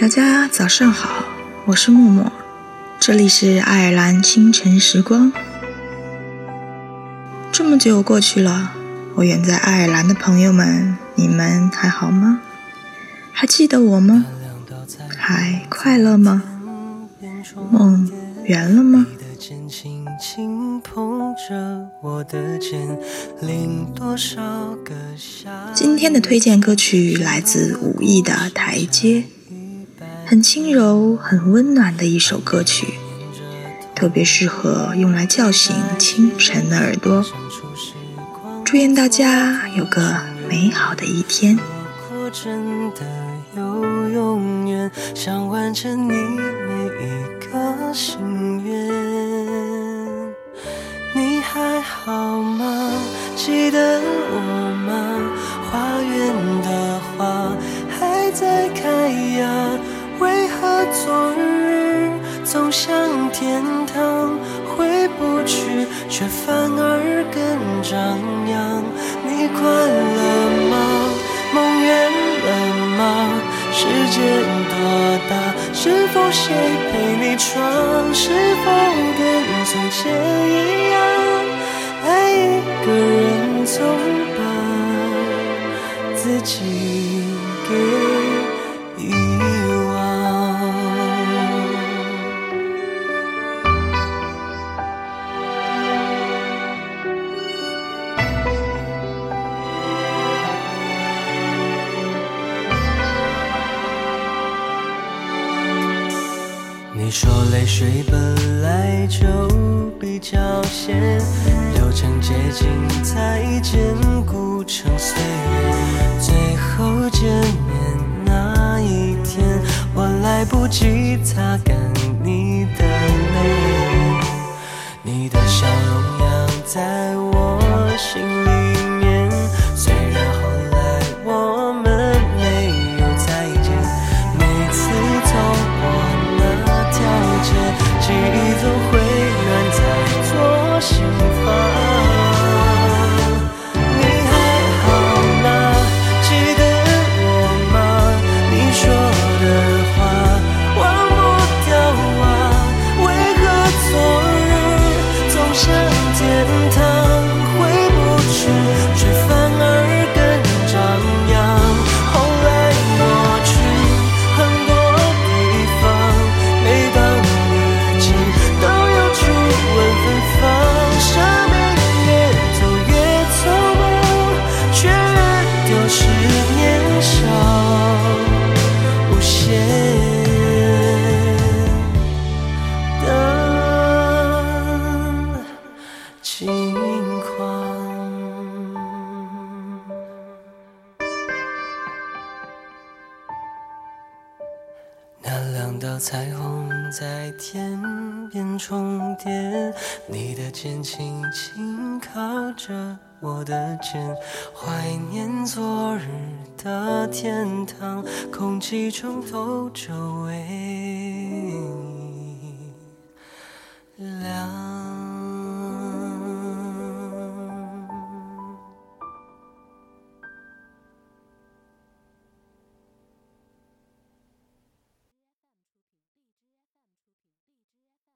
大家早上好，我是默默，这里是爱尔兰清晨时光。这么久过去了，我远在爱尔兰的朋友们，你们还好吗？还记得我吗？还快乐吗？梦圆了吗？今天的推荐歌曲来自武艺的《台阶》，很轻柔、很温暖的一首歌曲，特别适合用来叫醒清晨的耳朵。祝愿大家有个美好的一天。你还好吗？记得我吗？花园的花还在开呀，昨日走向天堂回不去，却反而更张扬？你快乐吗？梦圆了吗？世界多大？是否谁陪你闯？是否跟从前一样？你说泪水本来就比较咸。流成结晶，再坚固成岁月。最后见面那一天，我来不及擦干你的泪，你的笑容扬在我两道彩虹在天边重叠，你的肩轻轻靠着我的肩，怀念昨日的天堂，空气中透着微